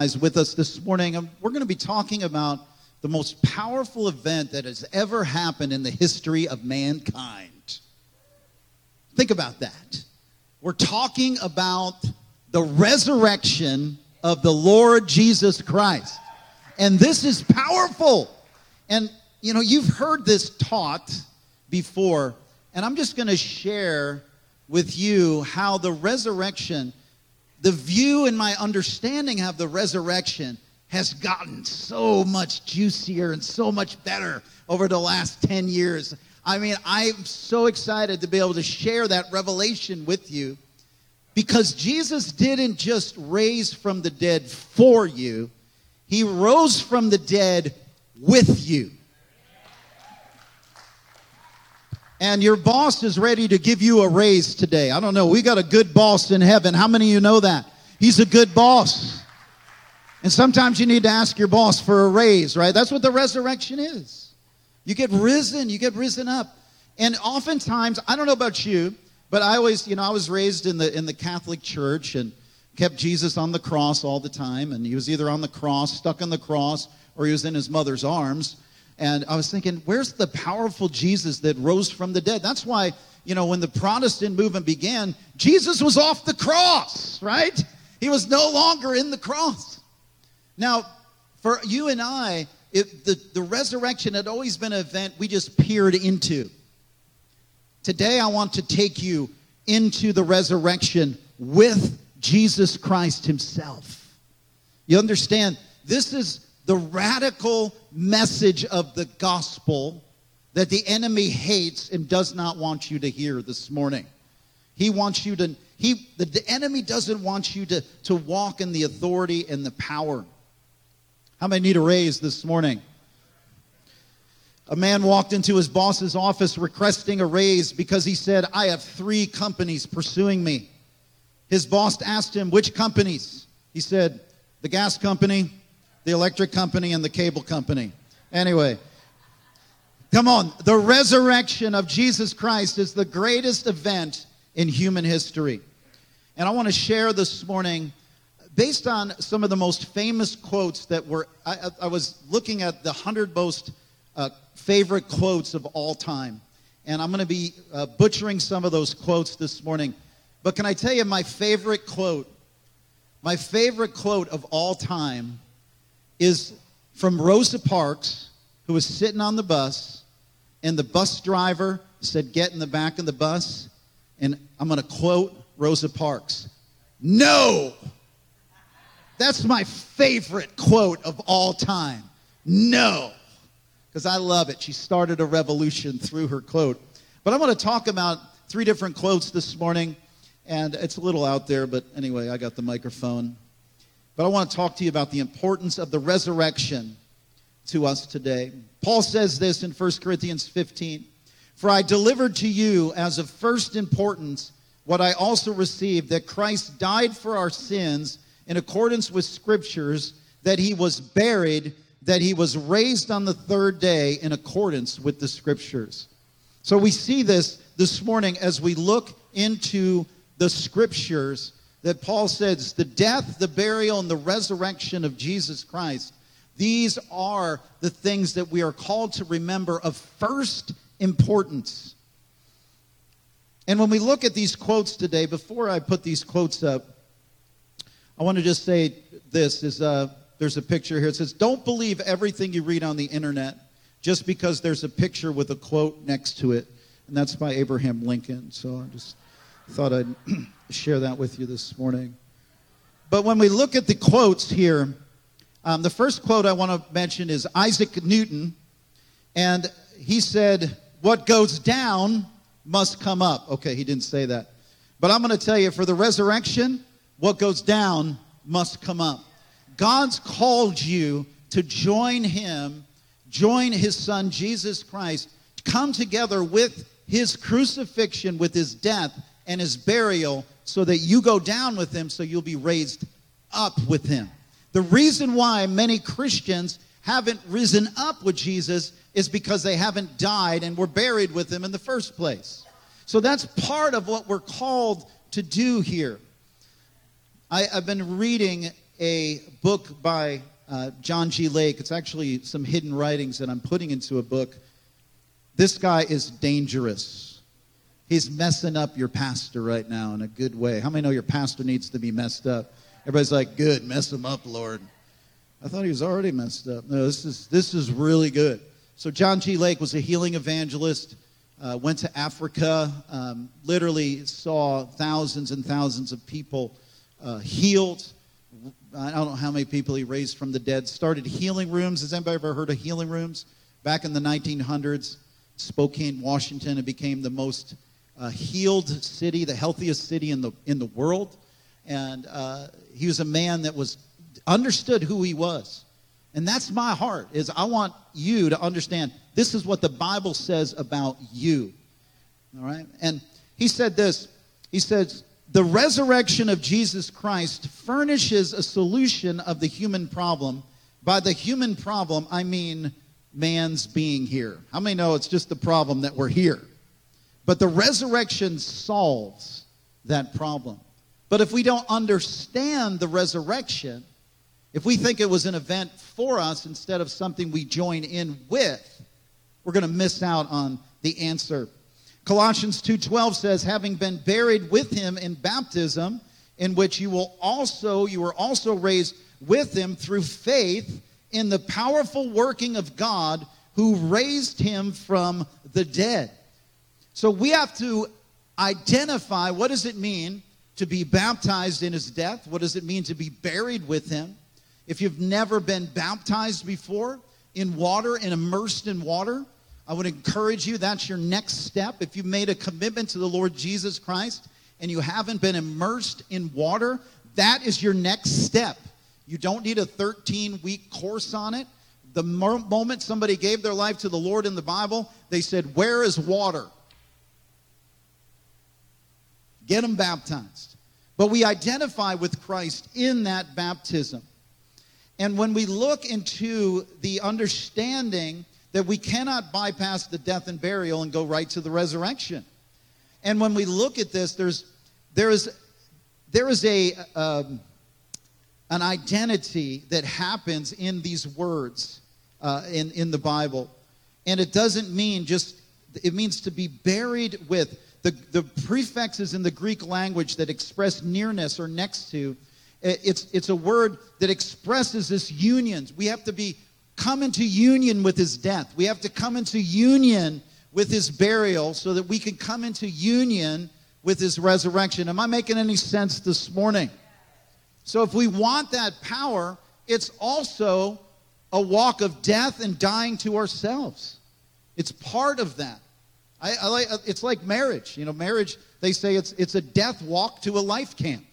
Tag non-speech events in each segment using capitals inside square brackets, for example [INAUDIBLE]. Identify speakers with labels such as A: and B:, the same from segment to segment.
A: is with us this morning. and We're going to be talking about the most powerful event that has ever happened in the history of mankind. Think about that. We're talking about the resurrection of the Lord Jesus Christ. And this is powerful. And, you know, you've heard this taught before, and I'm just going to share with you how the resurrection, the view and my understanding of the resurrection has gotten so much juicier and so much better over the last 10 years. I mean, I'm so excited to be able to share that revelation with you because Jesus didn't just raise from the dead for you, He rose from the dead with you. And your boss is ready to give you a raise today. I don't know. We got a good boss in heaven. How many of you know that? He's a good boss. And sometimes you need to ask your boss for a raise, right? That's what the resurrection is. You get risen, you get risen up. And oftentimes, I don't know about you, but I always, you know, I was raised in the in the Catholic Church and kept Jesus on the cross all the time. And he was either on the cross, stuck on the cross, or he was in his mother's arms. And I was thinking, where's the powerful Jesus that rose from the dead? That's why, you know, when the Protestant movement began, Jesus was off the cross, right? He was no longer in the cross. Now, for you and I, it, the, the resurrection had always been an event we just peered into. Today, I want to take you into the resurrection with Jesus Christ Himself. You understand? This is the radical message of the gospel that the enemy hates and does not want you to hear this morning. He wants you to, he, the, the enemy doesn't want you to, to walk in the authority and the power. How many need a raise this morning? A man walked into his boss's office requesting a raise because he said, I have three companies pursuing me. His boss asked him, Which companies? He said, The gas company, the electric company, and the cable company. Anyway, come on. The resurrection of Jesus Christ is the greatest event in human history. And I want to share this morning, based on some of the most famous quotes that were, I, I was looking at the 100 most uh, favorite quotes of all time. And I'm going to be uh, butchering some of those quotes this morning. But can I tell you my favorite quote? My favorite quote of all time is from Rosa Parks, who was sitting on the bus, and the bus driver said, Get in the back of the bus. And I'm going to quote Rosa Parks No! That's my favorite quote of all time. No! Because I love it. She started a revolution through her quote. But I want to talk about three different quotes this morning. And it's a little out there, but anyway, I got the microphone. But I want to talk to you about the importance of the resurrection to us today. Paul says this in 1 Corinthians 15 For I delivered to you as of first importance what I also received that Christ died for our sins in accordance with scriptures, that he was buried, that he was raised on the third day in accordance with the scriptures. So we see this this morning as we look into the scriptures that Paul says the death, the burial, and the resurrection of Jesus Christ. These are the things that we are called to remember of first importance. And when we look at these quotes today, before I put these quotes up, I want to just say this is uh, there's a picture here. It says, Don't believe everything you read on the internet just because there's a picture with a quote next to it. And that's by Abraham Lincoln. So I just thought I'd [CLEARS THROAT] share that with you this morning. But when we look at the quotes here, um, the first quote I want to mention is Isaac Newton. And he said, What goes down must come up. Okay, he didn't say that. But I'm going to tell you for the resurrection, what goes down must come up. God's called you to join him, join his son Jesus Christ, come together with his crucifixion, with his death and his burial, so that you go down with him, so you'll be raised up with him. The reason why many Christians haven't risen up with Jesus is because they haven't died and were buried with him in the first place. So that's part of what we're called to do here. I, have been reading a book by uh, John G. Lake. It's actually some hidden writings that I'm putting into a book. This guy is dangerous. He's messing up your pastor right now in a good way. How many know your pastor needs to be messed up? Everybody's like, good, mess him up, Lord. I thought he was already messed up. No, this is, this is really good. So, John G. Lake was a healing evangelist, uh, went to Africa, um, literally saw thousands and thousands of people uh, healed. I don't know how many people he raised from the dead. Started healing rooms. Has anybody ever heard of healing rooms? Back in the 1900s, Spokane, Washington, it became the most uh, healed city, the healthiest city in the, in the world. And uh, he was a man that was understood who he was. And that's my heart is I want you to understand this is what the Bible says about you. All right? And he said this. He says the resurrection of Jesus Christ furnishes a solution of the human problem. By the human problem, I mean man's being here. How many know it's just the problem that we're here? But the resurrection solves that problem. But if we don't understand the resurrection, if we think it was an event for us instead of something we join in with, we're going to miss out on the answer. Colossians 2:12 says having been buried with him in baptism in which you will also you were also raised with him through faith in the powerful working of God who raised him from the dead. So we have to identify what does it mean to be baptized in his death? What does it mean to be buried with him? If you've never been baptized before in water and immersed in water, I would encourage you, that's your next step. If you've made a commitment to the Lord Jesus Christ and you haven't been immersed in water, that is your next step. You don't need a 13 week course on it. The moment somebody gave their life to the Lord in the Bible, they said, Where is water? Get them baptized. But we identify with Christ in that baptism. And when we look into the understanding that we cannot bypass the death and burial and go right to the resurrection. And when we look at this, there's, there is, there is a, um, an identity that happens in these words uh, in, in the Bible. And it doesn't mean just, it means to be buried with. The, the prefixes in the Greek language that express nearness or next to eh, it's, it's a word that expresses this union. We have to be come into union with his death. We have to come into union with his burial so that we can come into union with his resurrection. Am I making any sense this morning? So if we want that power, it's also a walk of death and dying to ourselves. It's part of that. I, I like, uh, it's like marriage. You know, marriage, they say it's, it's a death walk to a life camp.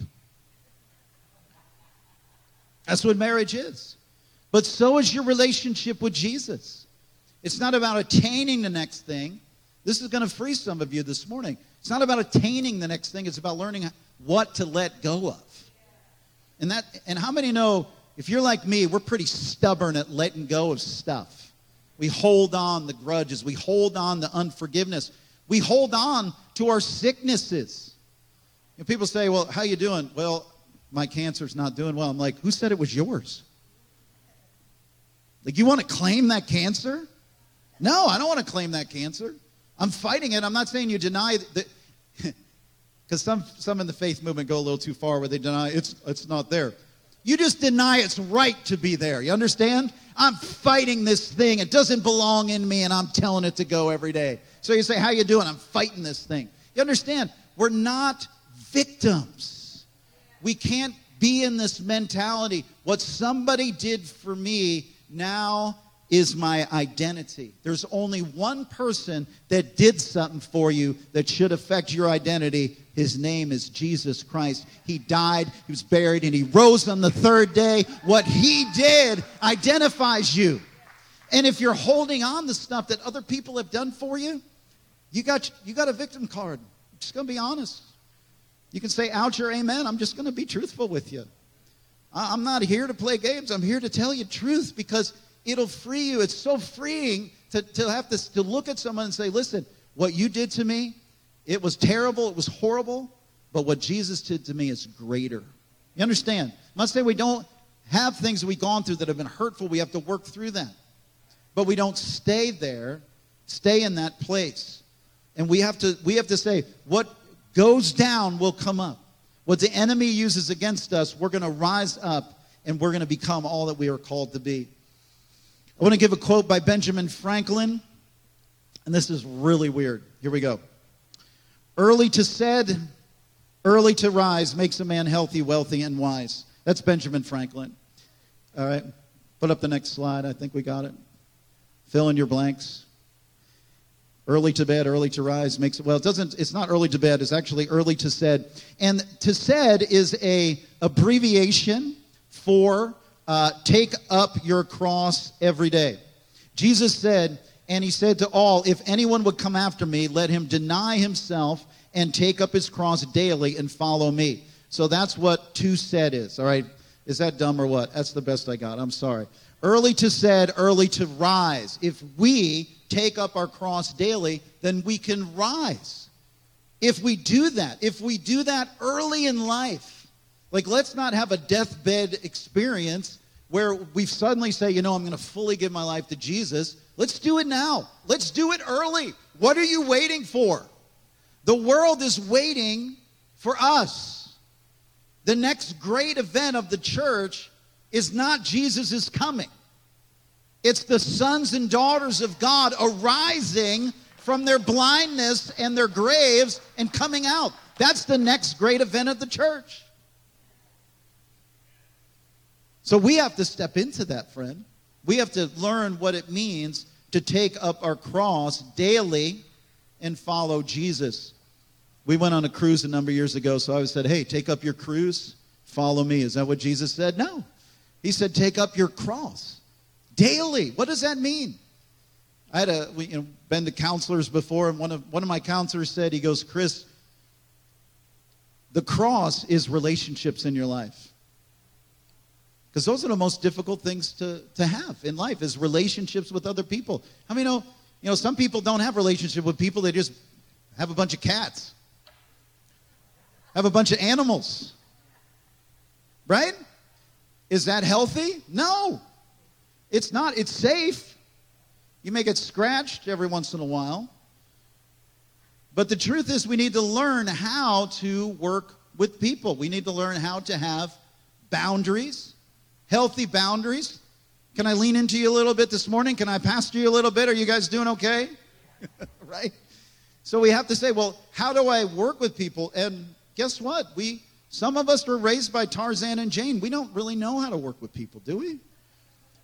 A: That's what marriage is. But so is your relationship with Jesus. It's not about attaining the next thing. This is going to free some of you this morning. It's not about attaining the next thing, it's about learning what to let go of. And that and how many know if you're like me, we're pretty stubborn at letting go of stuff. We hold on the grudges, we hold on the unforgiveness. We hold on to our sicknesses. And people say, "Well, how you doing?" Well, my cancer's not doing well. I'm like, who said it was yours? Like, you want to claim that cancer? No, I don't want to claim that cancer. I'm fighting it. I'm not saying you deny that, [LAUGHS] because some, some in the faith movement go a little too far where they deny it's, it's not there. You just deny it's right to be there. You understand? I'm fighting this thing. It doesn't belong in me, and I'm telling it to go every day. So you say, how you doing? I'm fighting this thing. You understand? We're not victims. We can't be in this mentality. What somebody did for me now is my identity. There's only one person that did something for you that should affect your identity. His name is Jesus Christ. He died, he was buried, and he rose on the third day. What he did identifies you. And if you're holding on to stuff that other people have done for you, you got, you got a victim card. I'm just going to be honest. You can say ouch or amen. I'm just going to be truthful with you. I'm not here to play games. I'm here to tell you truth because it'll free you. It's so freeing to, to have to, to look at someone and say, listen, what you did to me, it was terrible, it was horrible, but what Jesus did to me is greater. You understand? I'm not we don't have things we've gone through that have been hurtful. We have to work through them. But we don't stay there, stay in that place. And we have to we have to say what goes down will come up. What the enemy uses against us, we're going to rise up and we're going to become all that we are called to be. I want to give a quote by Benjamin Franklin, and this is really weird. Here we go. Early to said, early to rise makes a man healthy, wealthy, and wise. That's Benjamin Franklin. All right. Put up the next slide. I think we got it. Fill in your blanks. Early to bed, early to rise makes it well. It doesn't. It's not early to bed. It's actually early to said. And to said is a abbreviation for uh, take up your cross every day. Jesus said, and he said to all, if anyone would come after me, let him deny himself and take up his cross daily and follow me. So that's what to said is. All right. Is that dumb or what? That's the best I got. I'm sorry. Early to said, early to rise. If we take up our cross daily, then we can rise. If we do that, if we do that early in life, like let's not have a deathbed experience where we suddenly say, you know, I'm going to fully give my life to Jesus. Let's do it now. Let's do it early. What are you waiting for? The world is waiting for us. The next great event of the church is not Jesus' coming. It's the sons and daughters of God arising from their blindness and their graves and coming out. That's the next great event of the church. So we have to step into that, friend. We have to learn what it means to take up our cross daily and follow Jesus. We went on a cruise a number of years ago, so I said, Hey, take up your cruise, follow me. Is that what Jesus said? No. He said, Take up your cross daily. What does that mean? I had a, you know, been to counselors before, and one of, one of my counselors said, he goes, Chris, the cross is relationships in your life. Because those are the most difficult things to, to have in life is relationships with other people. How many know, you know, some people don't have relationship with people, they just have a bunch of cats. Have a bunch of animals. Right? Is that healthy? No. It's not, it's safe. You may get scratched every once in a while. But the truth is, we need to learn how to work with people. We need to learn how to have boundaries, healthy boundaries. Can I lean into you a little bit this morning? Can I pastor you a little bit? Are you guys doing okay? [LAUGHS] right? So we have to say, well, how do I work with people? And guess what? We some of us were raised by Tarzan and Jane. We don't really know how to work with people, do we?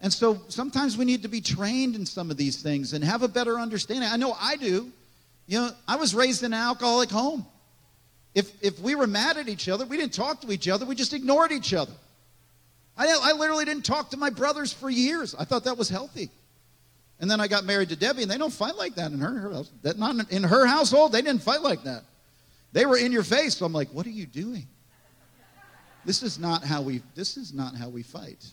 A: And so sometimes we need to be trained in some of these things and have a better understanding. I know I do. You know, I was raised in an alcoholic home. If, if we were mad at each other, we didn't talk to each other, we just ignored each other. I, I literally didn't talk to my brothers for years. I thought that was healthy. And then I got married to Debbie, and they don't fight like that in her house. That not in her household, they didn't fight like that. They were in your face. So I'm like, what are you doing? This is not how we. This is not how we fight.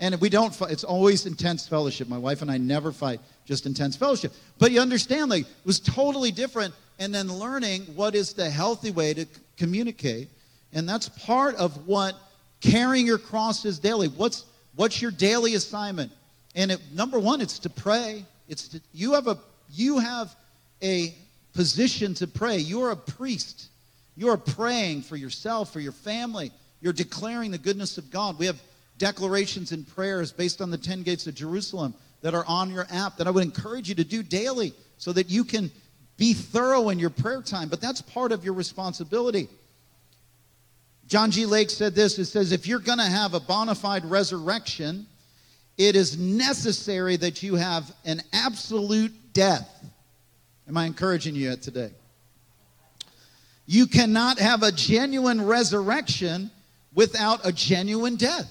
A: And we don't fight. It's always intense fellowship. My wife and I never fight, just intense fellowship. But you understand, like, it was totally different. And then learning what is the healthy way to communicate. And that's part of what carrying your cross is daily. What's, what's your daily assignment? And it, number one, it's to pray. It's to, you have a you have a position to pray. You're a priest. You're praying for yourself, for your family. You're declaring the goodness of God. We have declarations and prayers based on the 10 gates of Jerusalem that are on your app that I would encourage you to do daily so that you can be thorough in your prayer time. But that's part of your responsibility. John G. Lake said this it says, if you're going to have a bona fide resurrection, it is necessary that you have an absolute death. Am I encouraging you yet today? You cannot have a genuine resurrection without a genuine death.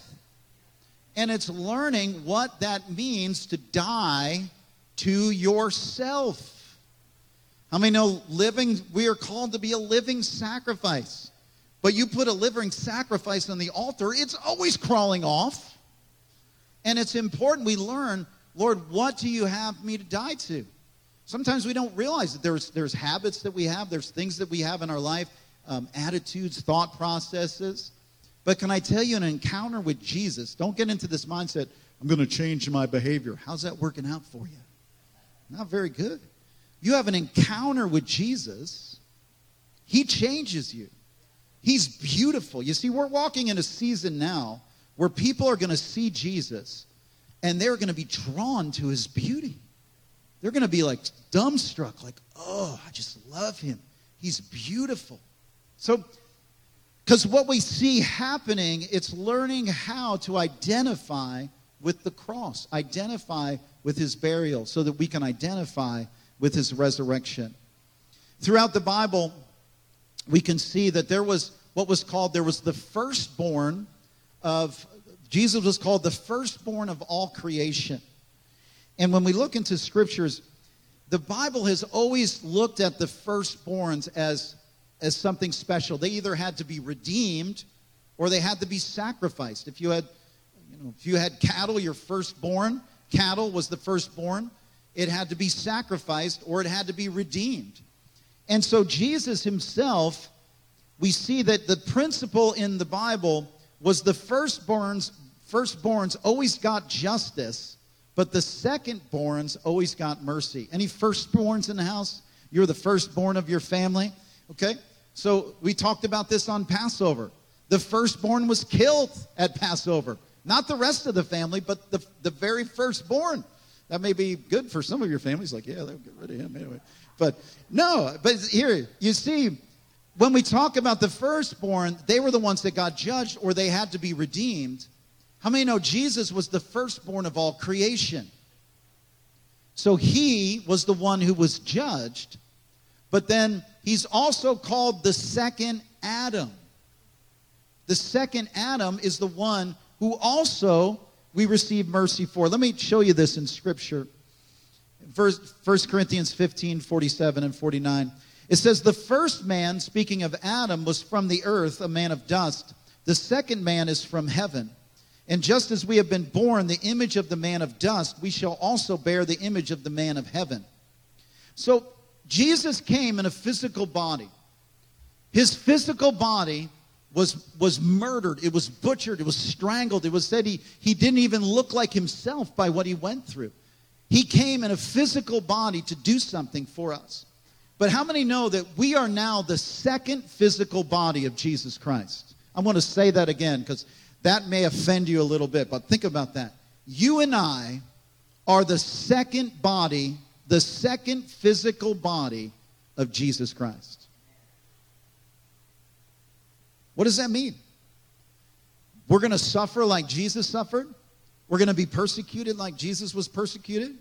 A: And it's learning what that means to die to yourself. How many know living, we are called to be a living sacrifice. But you put a living sacrifice on the altar, it's always crawling off. And it's important we learn, Lord, what do you have me to die to? Sometimes we don't realize that there's, there's habits that we have, there's things that we have in our life, um, attitudes, thought processes But can I tell you, an encounter with Jesus, don't get into this mindset, I'm going to change my behavior. How's that working out for you? Not very good. You have an encounter with Jesus, He changes you. He's beautiful. You see, we're walking in a season now where people are going to see Jesus and they're going to be drawn to His beauty. They're going to be like dumbstruck, like, oh, I just love Him. He's beautiful. So, because what we see happening, it's learning how to identify with the cross, identify with his burial, so that we can identify with his resurrection. Throughout the Bible, we can see that there was what was called, there was the firstborn of, Jesus was called the firstborn of all creation. And when we look into scriptures, the Bible has always looked at the firstborns as as something special. They either had to be redeemed or they had to be sacrificed. If you had, you know, if you had cattle, your firstborn, cattle was the firstborn, it had to be sacrificed or it had to be redeemed. And so Jesus himself, we see that the principle in the Bible was the firstborns firstborns always got justice, but the secondborns always got mercy. Any firstborns in the house? You're the firstborn of your family, okay? So we talked about this on Passover. The firstborn was killed at Passover. Not the rest of the family, but the, the very firstborn. That may be good for some of your families, like, yeah, they'll get rid of him anyway. But no, but here, you see, when we talk about the firstborn, they were the ones that got judged or they had to be redeemed. How many know Jesus was the firstborn of all creation? So he was the one who was judged, but then he's also called the second Adam. The second Adam is the one who also we receive mercy for. Let me show you this in Scripture. First, 1 Corinthians 15, 47 and 49. It says, The first man, speaking of Adam, was from the earth, a man of dust. The second man is from heaven. And just as we have been born the image of the man of dust, we shall also bear the image of the man of heaven. So Jesus came in a physical body. His physical body was, was murdered, it was butchered, it was strangled. It was said he, he didn't even look like himself by what he went through. He came in a physical body to do something for us. But how many know that we are now the second physical body of Jesus Christ? I want to say that again because that may offend you a little bit, but think about that. You and I are the second body the second physical body of Jesus Christ. What does that mean? We're going to suffer like Jesus suffered. We're going to be persecuted like Jesus was persecuted.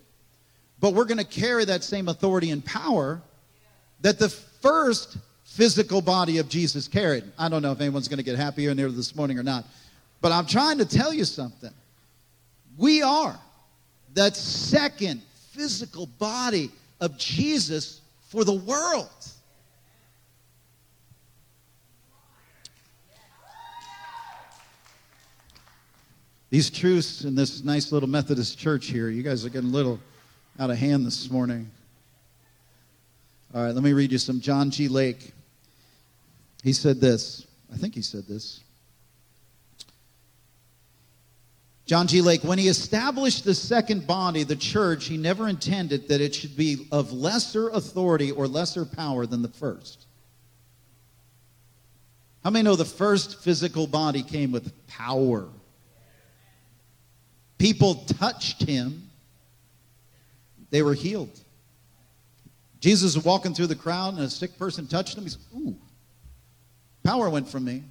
A: But we're going to carry that same authority and power that the first physical body of Jesus carried. I don't know if anyone's going to get happy here and this morning or not. But I'm trying to tell you something. We are that second physical body of Jesus for the world. These truths in this nice little Methodist church here, you guys are getting a little out of hand this morning. All right, let me read you some John G. Lake. He said this. I think he said this. John G. Lake, when he established the second body, the church, he never intended that it should be of lesser authority or lesser power than the first. How many know the first physical body came with power? People touched him, they were healed. Jesus was walking through the crowd, and a sick person touched him. He said, Ooh, power went from me.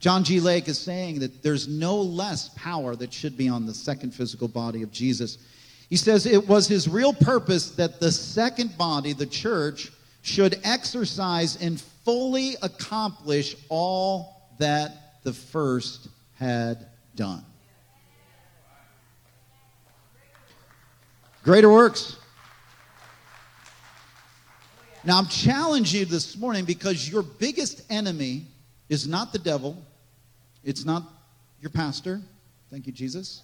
A: John G. Lake is saying that there's no less power that should be on the second physical body of Jesus. He says it was his real purpose that the second body, the church, should exercise and fully accomplish all that the first had done. Greater works. Now, I'm challenging you this morning because your biggest enemy is not the devil, it's not your pastor. Thank you, Jesus.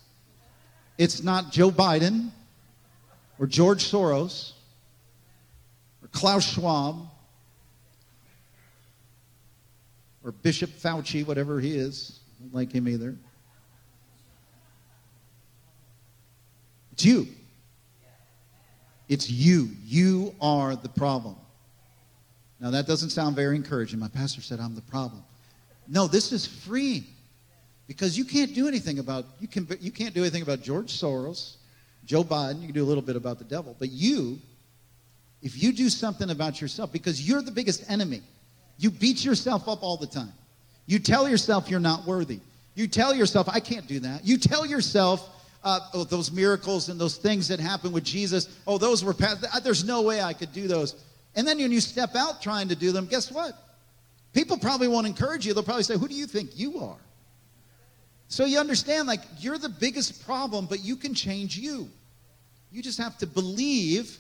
A: It's not Joe Biden or George Soros or Klaus Schwab. or Bishop Fauci, whatever he is. I don't like him either. It's you. It's you. You are the problem. Now, that doesn't sound very encouraging. My pastor said I'm the problem. No, this is free because you can't do anything about you can you can't do anything about George Soros, Joe Biden. You can do a little bit about the devil, but you, if you do something about yourself, because you're the biggest enemy, you beat yourself up all the time. You tell yourself you're not worthy. You tell yourself I can't do that. You tell yourself uh, oh, those miracles and those things that happened with Jesus. Oh, those were past. There's no way I could do those. And then when you step out trying to do them, guess what? People probably won't encourage you. They'll probably say, Who do you think you are? So you understand, like, you're the biggest problem, but you can change you. You just have to believe.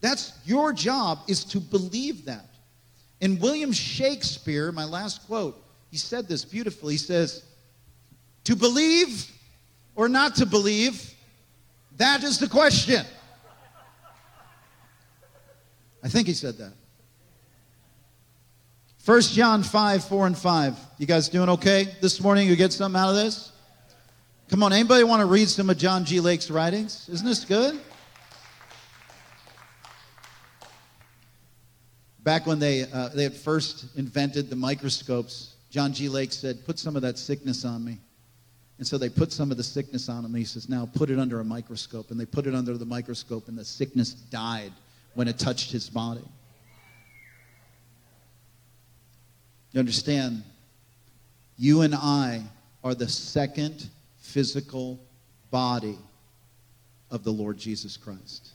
A: That's your job, is to believe that. And William Shakespeare, my last quote, he said this beautifully. He says, To believe or not to believe, that is the question. I think he said that. 1 John 5, 4 and 5. You guys doing okay this morning? You get something out of this? Come on, anybody want to read some of John G. Lake's writings? Isn't this good? Back when they, uh, they had first invented the microscopes, John G. Lake said, Put some of that sickness on me. And so they put some of the sickness on him. He says, Now put it under a microscope. And they put it under the microscope, and the sickness died when it touched his body. You understand? You and I are the second physical body of the Lord Jesus Christ.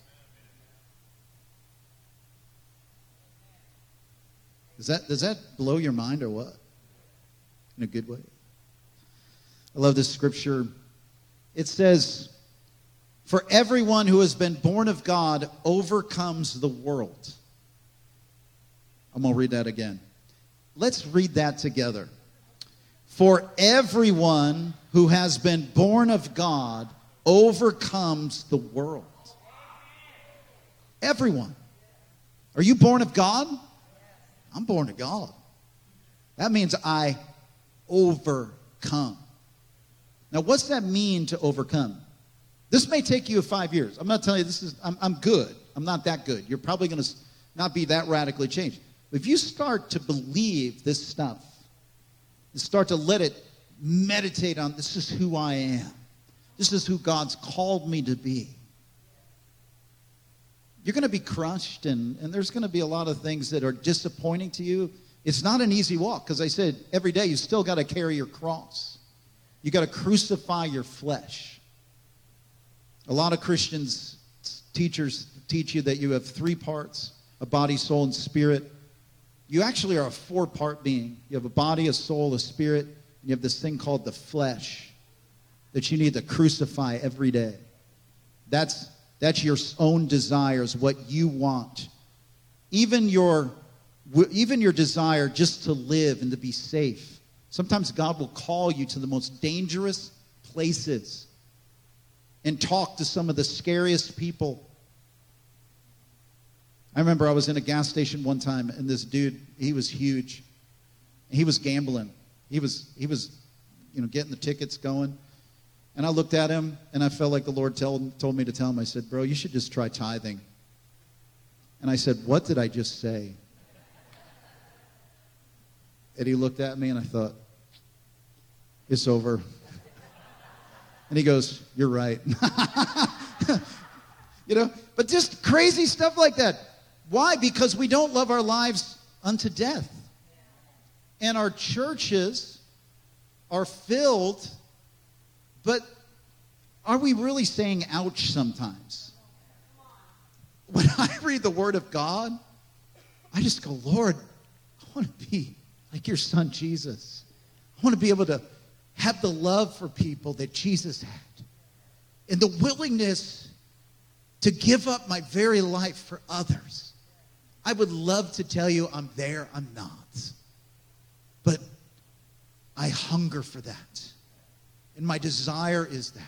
A: Does that, does that blow your mind or what? In a good way. I love this scripture. It says, For everyone who has been born of God overcomes the world. I'm going to read that again. Let's read that together. For everyone who has been born of God overcomes the world. Everyone. Are you born of God? I'm born of God. That means I overcome. Now, what's that mean to overcome? This may take you five years. I'm not telling you this is, I'm, I'm good. I'm not that good. You're probably going to not be that radically changed. If you start to believe this stuff and start to let it meditate on this is who I am, this is who God's called me to be, you're going to be crushed and, and there's going to be a lot of things that are disappointing to you. It's not an easy walk because I said every day you still got to carry your cross. You got to crucify your flesh. A lot of Christians, teachers teach you that you have three parts a body, soul, and spirit. You actually are a four part being. You have a body, a soul, a spirit, and you have this thing called the flesh that you need to crucify every day. That's, that's your own desires, what you want. Even your, even your desire just to live and to be safe. Sometimes God will call you to the most dangerous places and talk to some of the scariest people I remember I was in a gas station one time, and this dude, he was huge. He was gambling. He was, he was, you know, getting the tickets going. And I looked at him, and I felt like the Lord told, told me to tell him, I said, Bro, you should just try tithing. And I said, What did I just say? And he looked at me, and I thought, It's over. And he goes, You're right. [LAUGHS] you know, but just crazy stuff like that. Why? Because we don't love our lives unto death. And our churches are filled, but are we really saying ouch sometimes? When I read the Word of God, I just go, Lord, I want to be like your son Jesus. I want to be able to have the love for people that Jesus had and the willingness to give up my very life for others. I would love to tell you I'm there, I'm not. But I hunger for that. And my desire is that.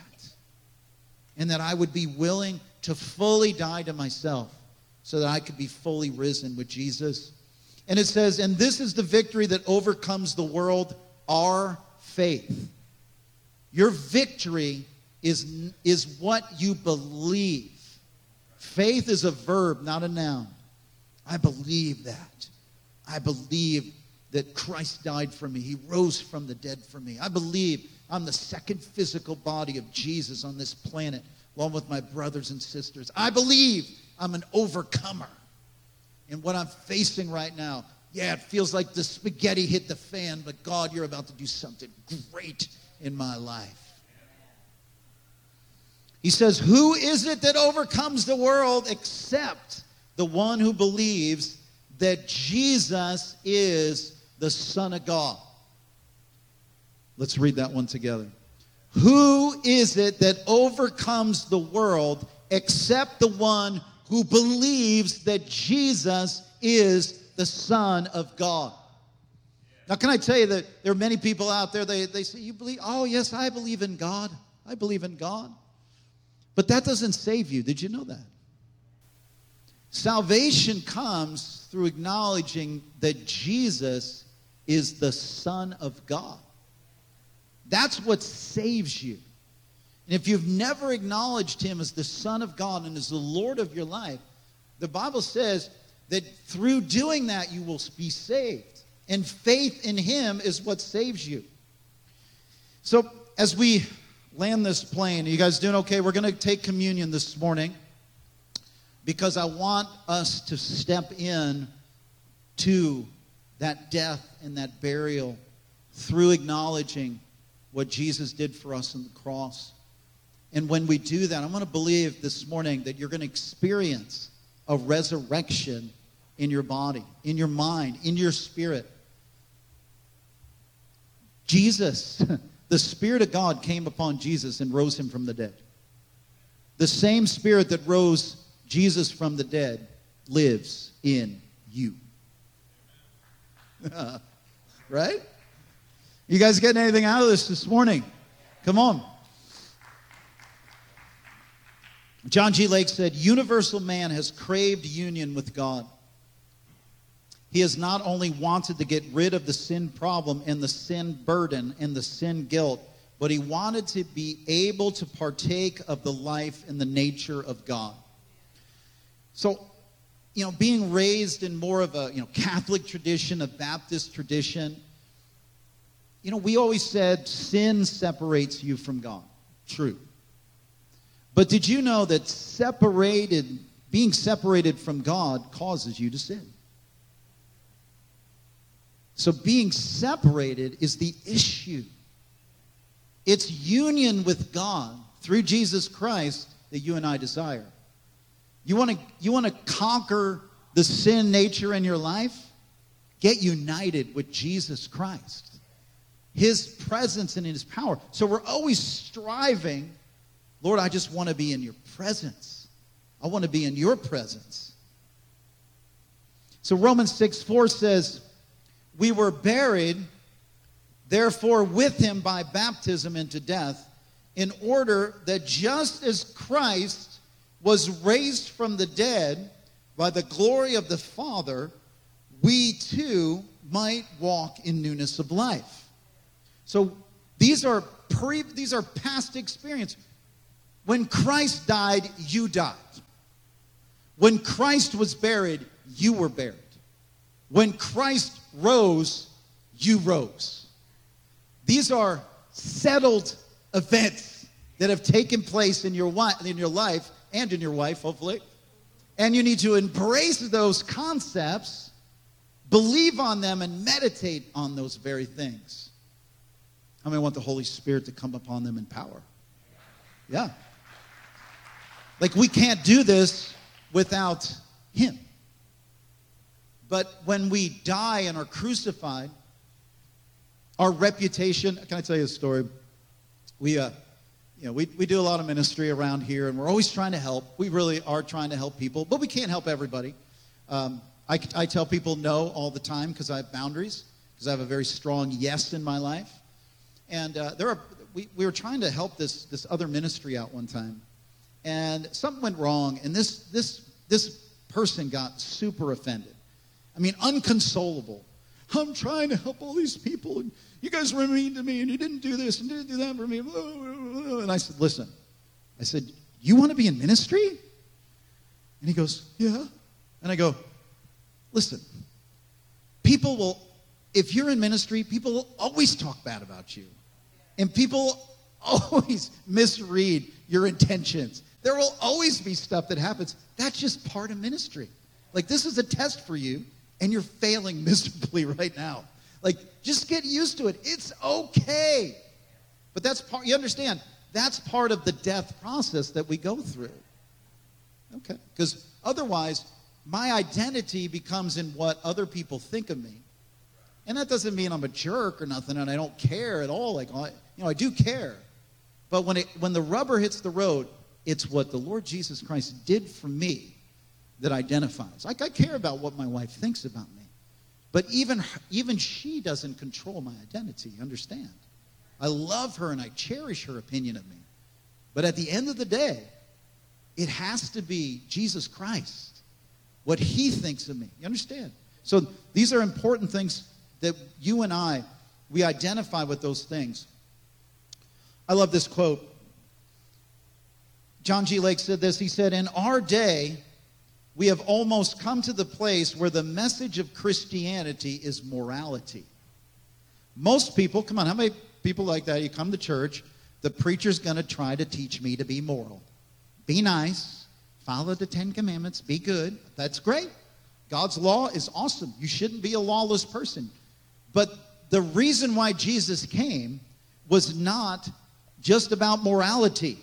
A: And that I would be willing to fully die to myself so that I could be fully risen with Jesus. And it says, And this is the victory that overcomes the world, our faith. Your victory is, is what you believe. Faith is a verb, not a noun. I believe that. I believe that Christ died for me. He rose from the dead for me. I believe I'm the second physical body of Jesus on this planet, along with my brothers and sisters. I believe I'm an overcomer. And what I'm facing right now, yeah, it feels like the spaghetti hit the fan, but God, you're about to do something great in my life. He says, Who is it that overcomes the world except the one who believes that Jesus is the Son of God? Let's read that one together. Who is it that overcomes the world except the one who believes that Jesus is the Son of God? Now, can I tell you that there are many people out there, they, they say, You believe? Oh, yes, I believe in God. I believe in God. But that doesn't save you. Did you know that? Salvation comes through acknowledging that Jesus is the Son of God. That's what saves you. And if you've never acknowledged him as the Son of God and as the Lord of your life, the Bible says that through doing that, you will be saved. And faith in him is what saves you. So, as we land this plane, are you guys doing okay? We're going to take communion this morning because I want us to step in to that death and that burial through acknowledging what Jesus did for us on the cross. And when we do that, I want to believe this morning that you're going to experience a resurrection in your body, in your mind, in your spirit. Jesus, [LAUGHS] the Spirit of God came upon Jesus and rose him from the dead. The same Spirit that rose Jesus from the dead lives in you. [LAUGHS] right? You guys getting anything out of this this morning? Come on. John G. Lake said, Universal man has craved union with God. He has not only wanted to get rid of the sin problem and the sin burden and the sin guilt, but he wanted to be able to partake of the life and the nature of God. So, you know, being raised in more of a you know Catholic tradition, a Baptist tradition, you know, we always said sin separates you from God. True. But did you know that separated, being separated from God causes you to sin? So being separated is the issue. It's union with God through Jesus Christ that you and I desire. You want to you want to conquer the sin nature in your life? Get united with Jesus Christ. His presence and his power. So we're always striving, Lord, I just want to be in your presence. I want to be in your presence. So Romans 6 4 says, We were buried, therefore, with him by baptism into death, in order that just as Christ was raised from the dead by the glory of the Father, we too might walk in newness of life. So these are pre, these are past experience. When Christ died, you died. When Christ was buried, you were buried. When Christ rose, you rose. These are settled events that have taken place in your, in your life and in your wife, hopefully. And you need to embrace those concepts, believe on them, and meditate on those very things. How many want the Holy Spirit to come upon them in power? Yeah. Like we can't do this without Him. But when we die and are crucified, our reputation, can I tell you a story? We, uh, you know, we, we do a lot of ministry around here, and we're always trying to help. We really are trying to help people, but we can't help everybody. Um, I, I tell people no all the time because I have boundaries, because I have a very strong yes in my life. And uh, there are, we, we were trying to help this, this other ministry out one time. And something went wrong, and this, this, this person got super offended. I mean, unconsolable. I'm trying to help all these people, and you guys were mean to me, and you didn't do this and didn't do that for me. And I said, Listen, I said, You want to be in ministry? And he goes, Yeah. And I go, Listen, people will, if you're in ministry, people will always talk bad about you. And people [LAUGHS] always misread your intentions. There will always be stuff that happens. That's just part of ministry. Like, this is a test for you, and you're failing [LAUGHS] miserably right now. Like, just get used to it. It's okay. But that's part, you understand, that's part of the death process that we go through. Okay? Because otherwise, my identity becomes in what other people think of me. And that doesn't mean I'm a jerk or nothing and I don't care at all. Like, you know, I do care. But when, it, when the rubber hits the road, it's what the Lord Jesus Christ did for me that identifies. Like, I care about what my wife thinks about me. But even, even she doesn't control my identity, understand? I love her and I cherish her opinion of me. But at the end of the day, it has to be Jesus Christ, what he thinks of me. You understand? So these are important things that you and I, we identify with those things. I love this quote. John G. Lake said this. He said, In our day, we have almost come to the place where the message of Christianity is morality. Most people, come on, how many people like that? You come to church, the preacher's going to try to teach me to be moral. Be nice, follow the Ten Commandments, be good. That's great. God's law is awesome. You shouldn't be a lawless person. But the reason why Jesus came was not just about morality.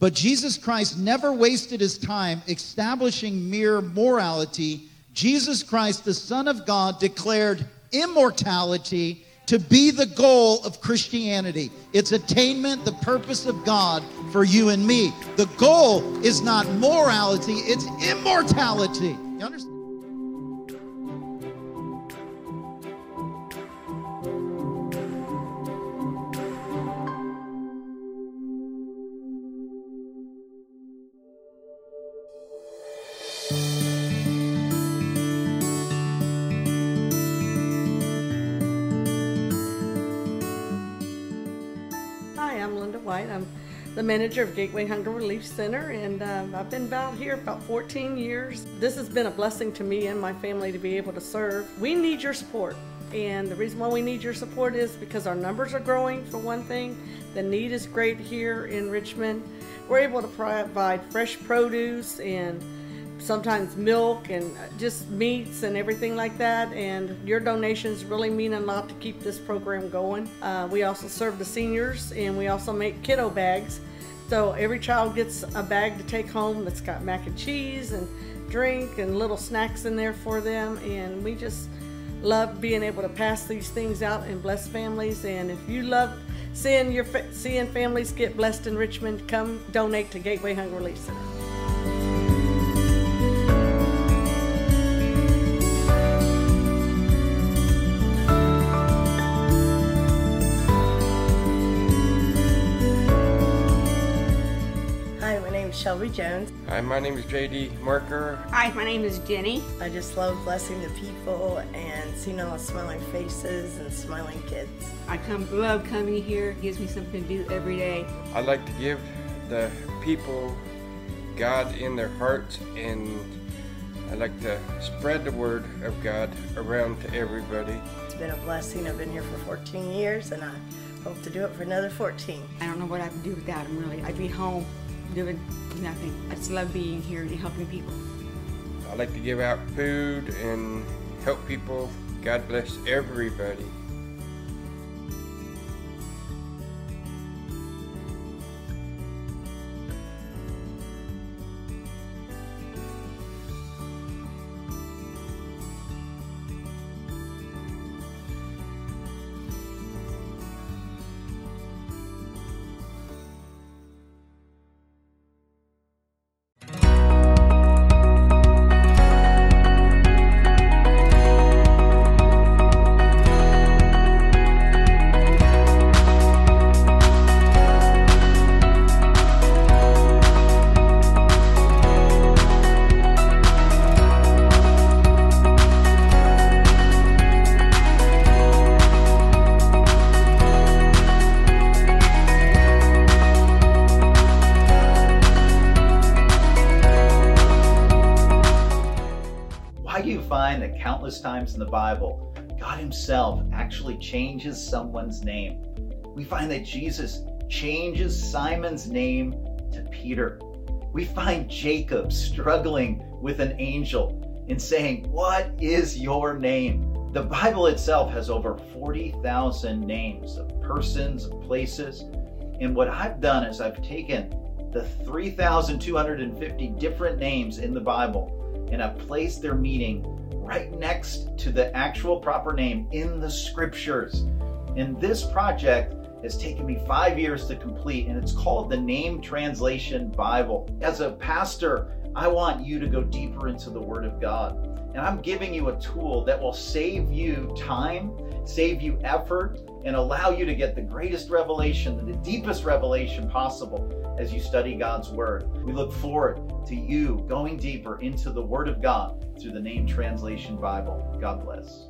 A: But Jesus Christ never wasted his time establishing mere morality. Jesus Christ, the Son of God, declared immortality to be the goal of Christianity. It's attainment, the purpose of God for you and me. The goal is not morality, it's immortality. You understand?
B: Manager of Gateway Hunger Relief Center, and um, I've been about here about 14 years. This has been a blessing to me and my family to be able to serve. We need your support. And the reason why we need your support is because our numbers are growing, for one thing. The need is great here in Richmond. We're able to provide fresh produce and sometimes milk and just meats and everything like that. And your donations really mean a lot to keep this program going. Uh, we also serve the seniors and we also make kiddo bags so every child gets a bag to take home that's got mac and cheese and drink and little snacks in there for them. And we just love being able to pass these things out and bless families. And if you love seeing your seeing families get blessed in Richmond, come donate to Gateway Hunger Relief Center.
C: Shelby Jones.
D: Hi, my name is JD Marker.
E: Hi, my name is Jenny.
C: I just love blessing the people and seeing all the smiling faces and smiling kids.
E: I come love coming here. It gives me something to do every day.
D: I like to give the people God in their hearts and I like to spread the word of God around to everybody.
C: It's been a blessing. I've been here for 14 years and I hope to do it for another 14.
E: I don't know what I'd do without him really. I'd be home doing nothing. I just love being here and helping people.
D: I like to give out food and help people. God bless everybody.
A: Countless times in the Bible, God Himself actually changes someone's name. We find that Jesus changes Simon's name to Peter. We find Jacob struggling with an angel and saying, What is your name? The Bible itself has over 40,000 names of persons, of places. And what I've done is I've taken the 3,250 different names in the Bible and I've placed their meaning right next to the actual proper name in the scriptures. And this project has taken me five years to complete, and it's called the Name Translation Bible. As a pastor, I want you to go deeper into the Word of God. And I'm giving you a tool that will save you time, save you effort, and allow you to get the greatest revelation, the deepest revelation possible as you study God's Word. We look forward to you going deeper into the Word of God through the Name Translation Bible. God bless.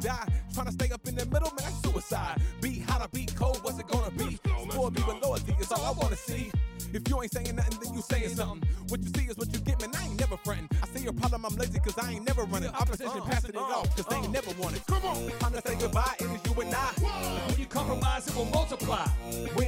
F: Die. Trying to stay up in the middle, man, that's suicide. Be hot or be cold, what's it gonna be? Spoil me with loyalty, it's all I wanna see. If you ain't saying nothing, then you saying something. What you see is what you get, man, I ain't never frontin'. I see your problem, I'm lazy, cause I ain't never running. Opposition passing it off, cause they ain't never won it. Come on, time to say goodbye, it is you and I.
G: When you compromise, it will multiply.
F: We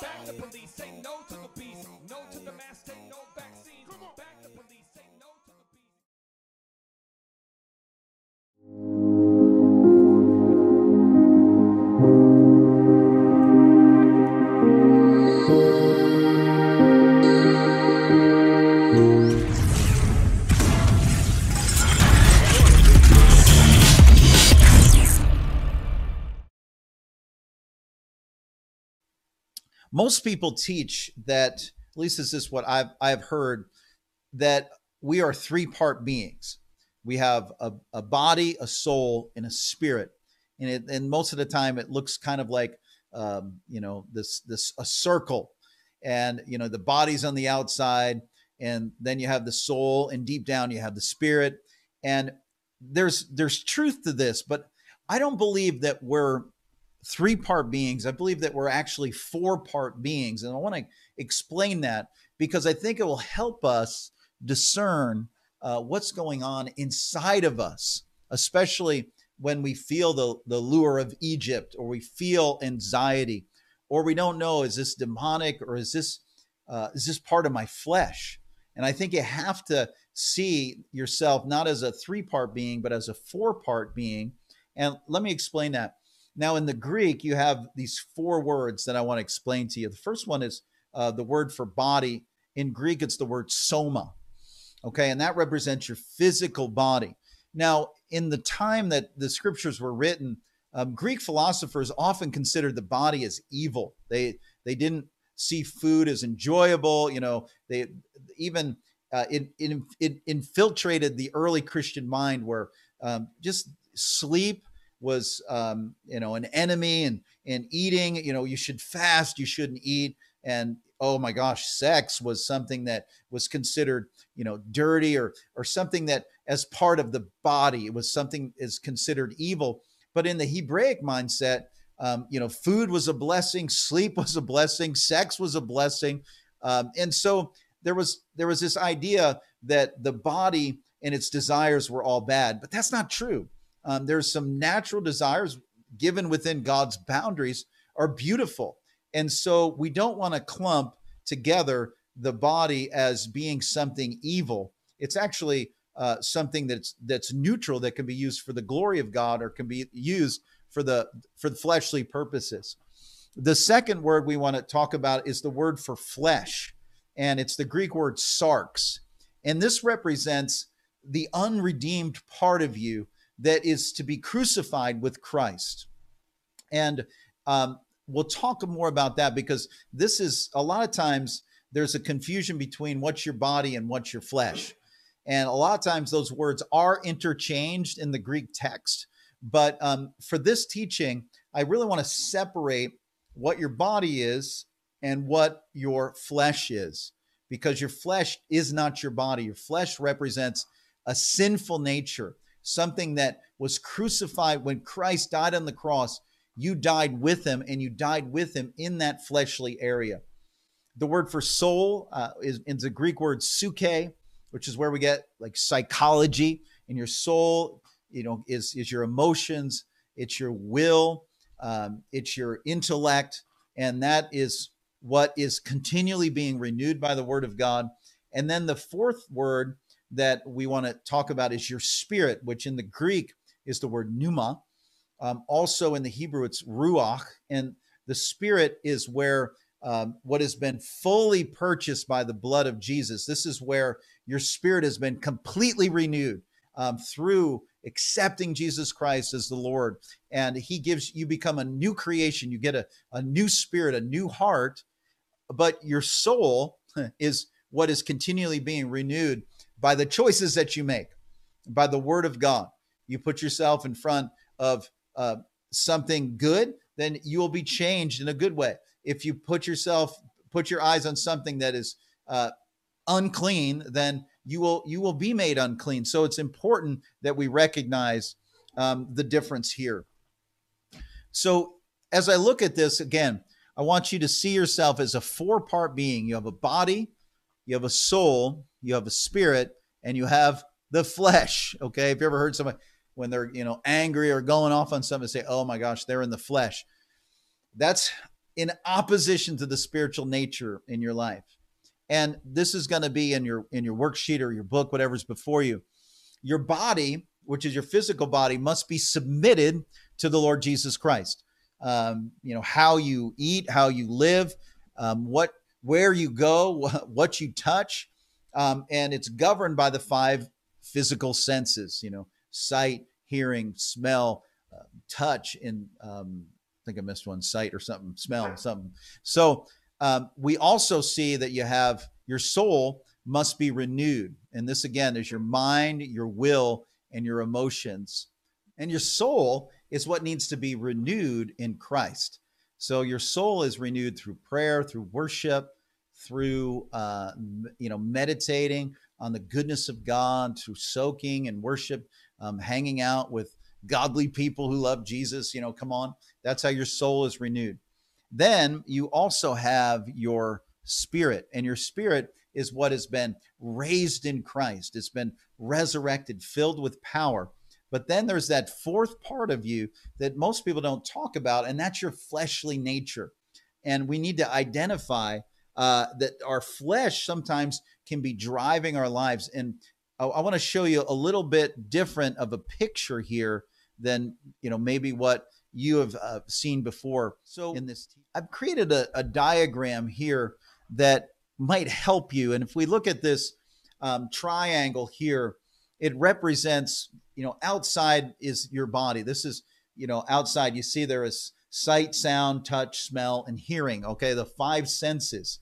G: Back the police, say no to
H: most people teach that at least this is what I've I've heard that
A: we are three part beings. We have a, a body, a soul, and a spirit. And, it, and most of the time, it looks kind of like, um, you know, this this a circle, and you know the body's on the outside, and then you have the soul, and deep down you have the spirit. And there's there's truth to this, but I don't believe that we're three part beings. I believe that we're actually four part beings, and I want to explain that because I think it will help us discern uh, what's going on inside of us, especially when we feel the, the lure of Egypt or we feel anxiety or we don't know is this demonic or is this uh, is this part of my flesh? And I think you have to see yourself not as a three part being, but as a four part being. And let me explain that. Now, in the Greek, you have these four words that I want to explain to you. The first one is uh, the word for body. In Greek, it's the word soma. Okay, and that represents your physical body. Now, in the time that the scriptures were written, um, Greek philosophers often considered the body as evil. They they didn't see food as enjoyable. You know, they even uh, it, it, it infiltrated the early Christian mind where um, just sleep was um, you know an enemy and and eating you know you should fast you shouldn't eat. And oh my gosh sex was something that was considered you know dirty or or something that as part of the body it was something is considered evil. But in the hebraic mindset um, you know food was a blessing sleep [LAUGHS] was a blessing sex was a blessing. Um, and so there was there was this idea that the body and its desires were all bad but that's not true um, there's some natural desires given within God's boundaries are beautiful. And so we don't want to clump together the body as being something evil. It's actually uh, something that's that's neutral that can be used for the glory of God or can be used for the for the fleshly purposes. The second word we want to talk about is the word for flesh, and it's the Greek word sarx. And this represents the unredeemed part of you that is to be crucified with Christ. And um, we'll talk more about that because this is a lot of times there's a confusion between what's your body and what's your flesh. And a lot of times those words are interchanged in the Greek text. But um, for this teaching, I really want to separate what your body is and what your flesh is, because your flesh is not your body. Your flesh represents a sinful nature something that was crucified when Christ died on the cross. You died with him, and you died with him in that fleshly area. The word for soul uh, is, is the Greek word psuche, which is where we get like psychology. And your soul, you know, is is your emotions, it's your will, um, it's your intellect, and that is what is continually being renewed by the Word of God. And then the fourth word that we want to talk about is your spirit, which in the Greek is the word pneuma. Um, also in the Hebrew, it's ruach. And the spirit is where um, what has been fully purchased by the blood of Jesus. This is where your spirit has been completely renewed um, through accepting Jesus Christ as the Lord. And He gives you become a new creation. You get a, a new spirit, a new heart, but your soul [LAUGHS] is what is continually being renewed by the choices that you make, by the word of God. You put yourself in front of uh, something good, then you will be changed in a good way. If you put yourself, put your eyes on something that is uh, unclean, then you will you will be made unclean. So it's important that we recognize um, the difference here. So as I look at this again, I want you to see yourself as a four part being. You have a body, you have a soul, you have a spirit, and you have the flesh. Okay. If you ever heard somebody when they're, you know, angry or going off on something, say, oh my gosh, they're in the flesh. That's in opposition to the spiritual nature in your life. And this is going to be in your in your worksheet or your book, whatever's before you. Your body, which is your physical body, must be submitted to the Lord Jesus Christ. Um, you know how you eat, how you live, um, what where you go, [LAUGHS] what you touch, um, and it's governed by the five physical senses. You know, sight, hearing, smell, uh, touch, and um, I think I missed one, sight or something, smell, something. So um, we also see that you have your soul, must be renewed. And this again is your mind, your will, and your emotions. And your soul is what needs to be renewed in Christ. So your soul is renewed through prayer, through worship, through uh, you know meditating on the goodness of God, through soaking and worship, um, hanging out with godly people who love Jesus. You know, come on, that's how your soul is renewed. Then you also have your spirit, and your spirit is what has been raised in Christ. It's been resurrected, filled with power. But then there's that fourth part of you that most people don't talk about, and that's your fleshly nature. And we need to identify uh, that our flesh sometimes can be driving our lives. And I, I want to show you a little bit different of a picture here than you know maybe what you have uh, seen before. So in this, I've created a, a, diagram here that might help you. And if we look at this um, triangle here, it represents you know outside is your body. This is you know outside. You see there is sight, sound, touch, smell, and hearing. Okay, the five senses.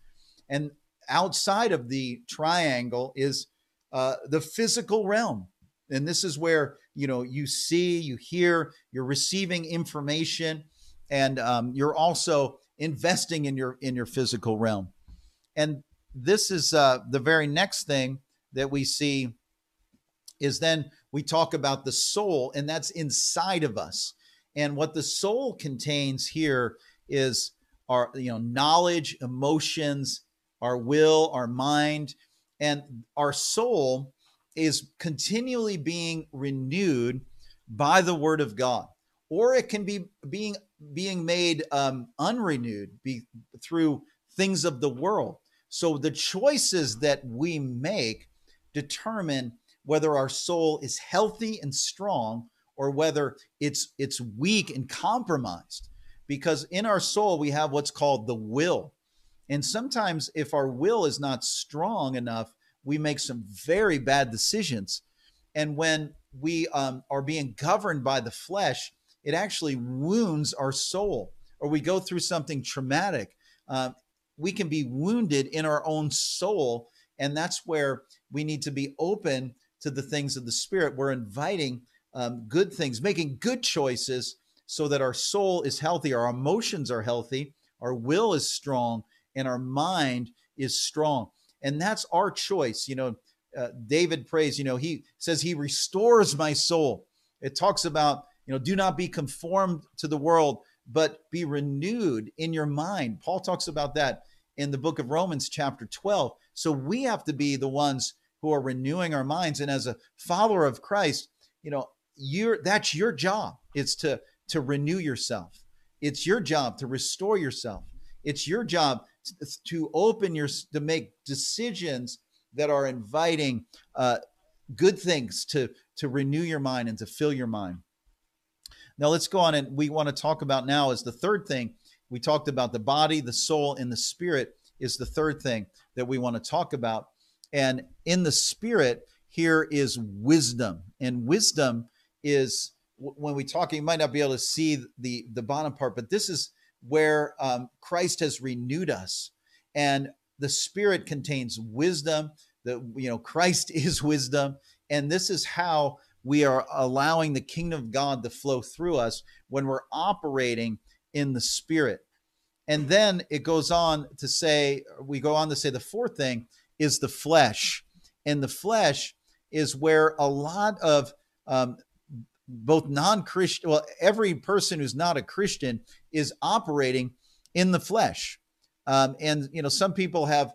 A: And outside of the triangle is uh, the physical realm. And this is where you know you see, you hear, you're receiving information, and um, you're also investing in your in your physical realm. And this is uh, the very next thing that we see is then we talk about the soul, and that's inside of us. And what the soul contains here is our you know knowledge, emotions, our will, our mind, and our soul is continually being renewed by the word of God. Or it can be being being made um, unrenewed be, through things of the world. So the choices that we make determine whether our soul is healthy and strong or whether it's it's weak and compromised because in our soul we have what's called the will and sometimes, if our will is not strong enough, we make some very bad decisions. And when we um, are being governed by the flesh, it actually wounds our soul, or we go through something traumatic. Uh, we can be wounded in our own soul. And that's where we need to be open to the things of the Spirit. We're inviting um, good things, making good choices so that our soul is healthy, our emotions are healthy, our will is strong, and our mind is strong. And that's our choice. You know, uh, David prays, you know, he says, He restores my soul. It talks about, you know, do not be conformed to the world, but be renewed in your mind. Paul talks about that in the book of Romans, chapter 12. So we have to be the ones who are renewing our minds. And as a follower of Christ, you know, you're that's your job. It's to to renew yourself. It's your job to restore yourself. It's your job to open your to make decisions that are inviting uh, good things to to renew your mind and to fill your mind. Now let's go on and we want to talk about now is the third thing. We talked about the body, the soul, and the spirit is the third thing that we want to talk about. And in the spirit, here is wisdom. And wisdom is when we talk, you might not be able to see the the bottom part, but this is where um, Christ has renewed us. And the Spirit contains wisdom. That you know, Christ [LAUGHS] is wisdom, and this is how we are allowing the kingdom of God to flow through us when we're operating in the Spirit. And then it goes on to say, we go on to say the fourth thing is the flesh. And the flesh is where a lot of um, both non-christian well every person who's not a christian is operating in the flesh. Um, and you know some people have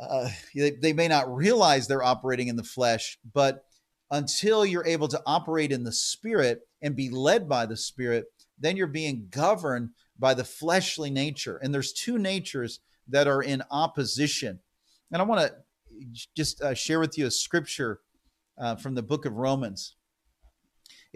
A: uh, they, they may not realize they're operating in the flesh but until you're able to operate in the spirit and be led by the spirit then you're being governed by the fleshly nature. And there's two natures that are in opposition. And i want to just uh, share with you a scripture uh, from the book of romans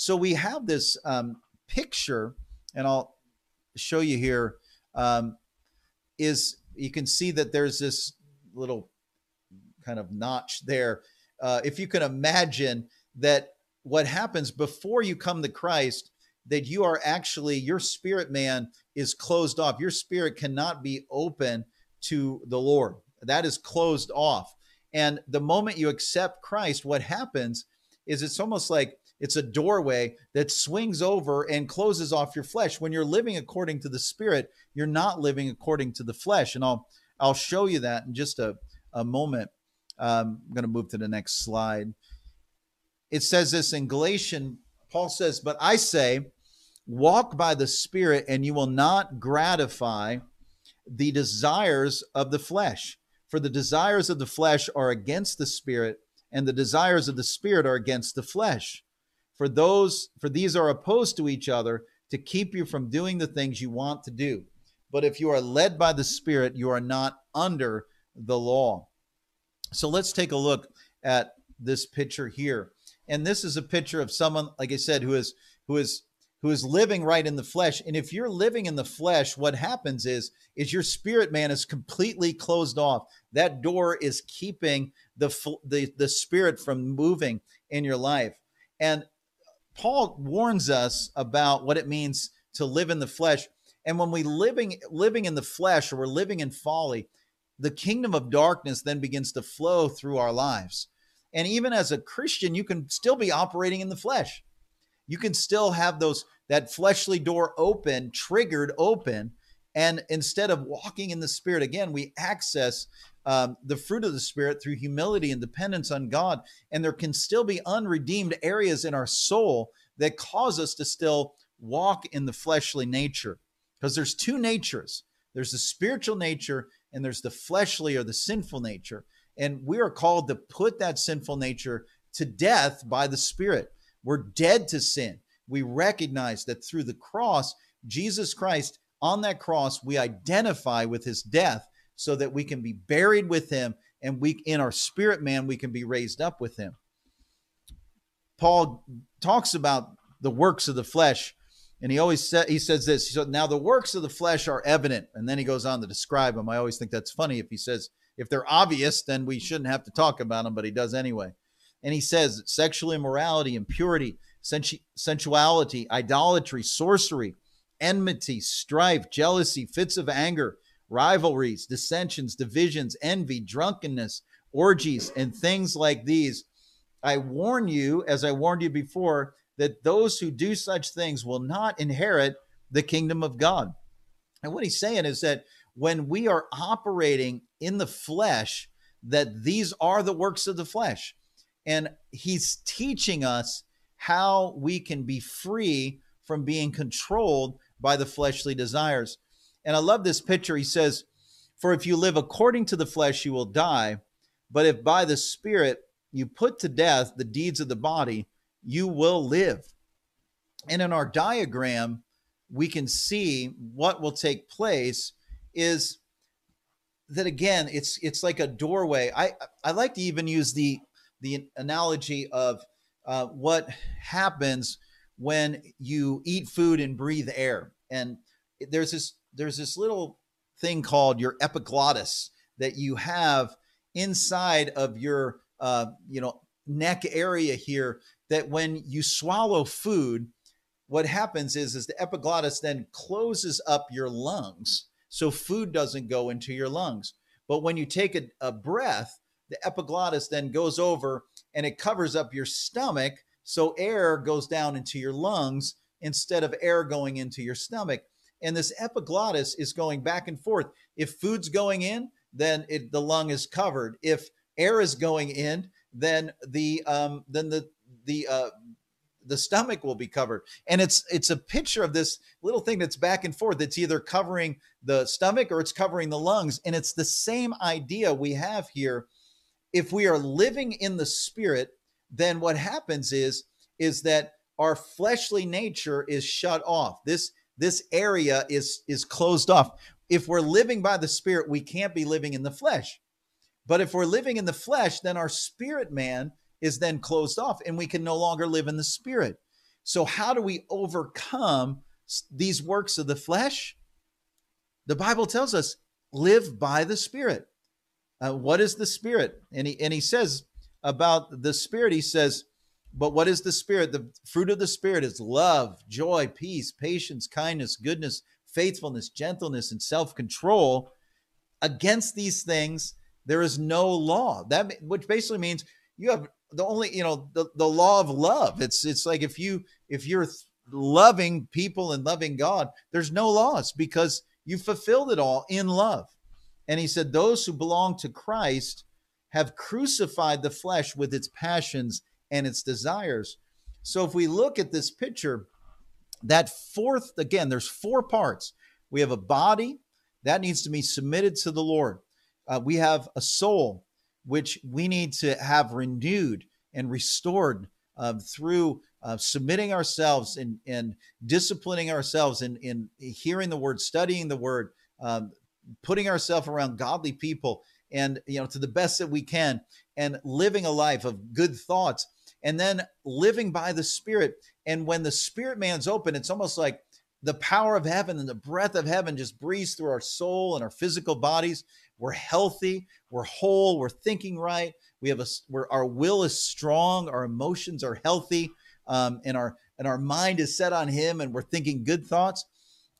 A: So we have this um, picture, and I'll show you here. Um, is you can see that there's this little kind of notch there. Uh, if you can imagine that what happens before you come to Christ, that you are actually, your spirit man is closed off. Your spirit cannot be open to the Lord. That is closed off. And the moment you accept Christ, what happens is it's almost like it's a doorway that swings over and closes off your flesh. When you're living according to the spirit, you're not living according to the flesh. And I'll I'll show you that in just a, a moment. Um, I'm going to move to the next slide. It says this in Galatian, Paul says, But I say, walk by the Spirit, and you will not gratify the desires of the flesh. For the desires of the flesh are against the Spirit, and the desires of the Spirit are against the flesh. For those, for these are opposed to each other to keep you from doing the things you want to do. But if you are led by the Spirit, you are not under the law. So let's take a look at this picture here. And this is a picture of someone, like I said, who is who is who is living right in the flesh. And if you're living in the flesh, what happens is is your spirit man is completely closed off. That door is keeping the the the spirit from moving in your life. And Paul warns us about what it means to live in the flesh. And when we living living in the flesh or we're living in folly, the kingdom of darkness then begins to flow through our lives. And even as a Christian, you can still be operating in the flesh. You can still have those that fleshly door open, triggered open, and instead of walking in the spirit again, we access um, the fruit of the spirit through humility and dependence on God. And there can still be unredeemed areas in our soul that cause us to still walk in the fleshly nature, because there's two natures. There's the spiritual nature and there's the fleshly or the sinful nature. And we are called to put that sinful nature to death by the Spirit. We're dead to sin. We recognize that through the cross, Jesus Christ on that cross, we identify with his death so that we can be buried with him and we in our spirit man we can be raised up with him. Paul talks about the works of the flesh and he always said he says this. so "Now the works of the flesh are evident," and then he goes on to describe them. I always think that's funny if he says if they're obvious, then we shouldn't have to talk about them, but he does anyway. And he says sexual immorality, impurity, sensu- sensuality, idolatry, sorcery, enmity, strife, jealousy, fits of anger, rivalries, dissensions, divisions, envy, drunkenness, orgies, and things like these. I warn you, as I warned you before, that those who do such things will not inherit the kingdom of God. And what he's saying is that when we are operating in the flesh, that these are the works of the flesh. And he's teaching us how we can be free from being controlled by the fleshly desires. And I love this picture. He says, For if you live according to the flesh, you will die. But if by the Spirit you put to death the deeds of the body, you will live. And in our diagram, we can see what will take place is that again, it's it's like a doorway. I I like to even use the the analogy of uh, what happens when you eat food and breathe air. And there's this there's this little thing called your epiglottis that you have inside of your uh, you know neck area here that when you swallow food, what happens is, is the epiglottis then closes up your lungs so food doesn't go into your lungs. But when you take a, a breath, the epiglottis then goes over and it covers up your stomach so air goes down into your lungs instead of air going into your stomach. And this epiglottis is going back and forth. If food's going in, then it, the lung is covered. If air is going in, then the um, then the the uh, the stomach will be covered. And it's it's a picture of this little thing that's back and forth. It's either covering the stomach or it's covering the lungs. And it's the same idea we have here. If we are living in the spirit then what happens is is that our fleshly nature is shut off. This this area is is closed off if we're living by the Spirit, we can't be living in the flesh. But if we're living in the flesh, then our spirit man is then closed off and we can no longer live in the spirit. So, how do we overcome these works of the flesh? The Bible tells us live by the spirit. Uh, what is the spirit? And he, and he says about the spirit, he says, but what is the spirit? The fruit of the spirit is love, joy, peace, patience, kindness, goodness, faithfulness, gentleness, and self control. Against these things, there is no law. That which basically means you have the only you know the, the law of love. It's it's like if you if you're loving people and loving God, there's no laws because you fulfilled it all in love. And he said, those who belong to Christ have crucified the flesh with its passions and its desires. So if we look at this picture, that fourth, again, there's four parts. We have a body that needs to be submitted to the Lord. Uh, we have a soul which we need to have renewed and restored uh, through uh, submitting ourselves and, and disciplining ourselves in, in hearing the word, studying the word, um, putting ourselves around godly people and you know to the best that we can and living a life of good thoughts and then living by the spirit. And when the spirit man's open it's almost like the power of heaven and the breath of heaven just breathes through our soul and our physical bodies. We're healthy we're whole we're thinking right. We have a our will is strong our emotions are healthy um, and our and our mind is set on him and we're thinking good thoughts.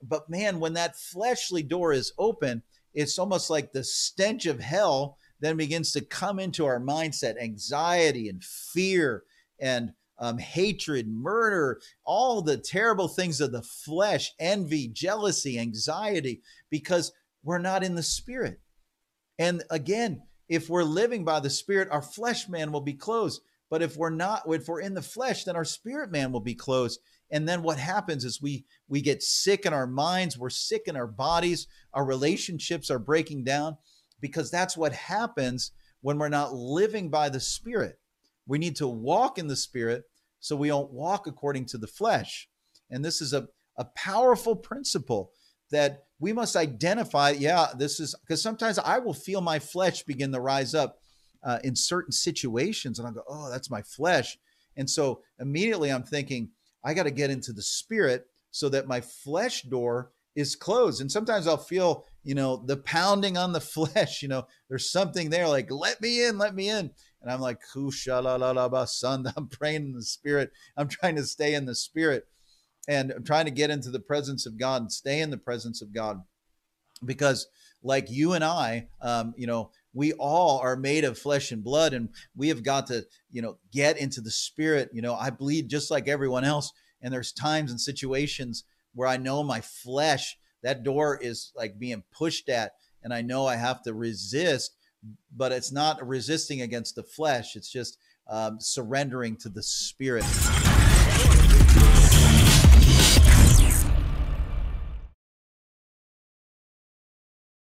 A: But man when that fleshly door is open it's almost like the stench of hell then begins to come into our mindset anxiety and fear and um, hatred, murder, all the terrible things of the flesh, envy, jealousy, anxiety, because we're not in the spirit. And again, if we're living by the spirit, our flesh man will be closed. But if we're not, if we're in the flesh, then our spirit man will be closed. And then what happens is we we get sick in our minds, we're sick in our bodies, our relationships are breaking down because that's what happens when we're not living by the spirit. We need to walk in the spirit so we don't walk according to the flesh. And this is a, a powerful principle that we must identify. Yeah, this is because sometimes I will feel my flesh begin to rise up uh, in certain situations, and I'll go, oh, that's my flesh. And so immediately I'm thinking, I got to get into the spirit so that my flesh door is closed. And sometimes I'll feel, you know, the pounding on the [LAUGHS] flesh, you know, there's something there like, let me in, let me in. And I'm like, son, [LAUGHS] I'm praying in the spirit. I'm trying to stay in the spirit and I'm trying to get into the presence of God and stay in the presence of God. Because like you and I, um, you know, we all are made of flesh and blood and we have got to you know get into the spirit you know i bleed just like everyone else and there's times and situations where i know my flesh that door is like being pushed at and i know i have to resist but it's not resisting against the flesh. It's just um, surrendering to the spirit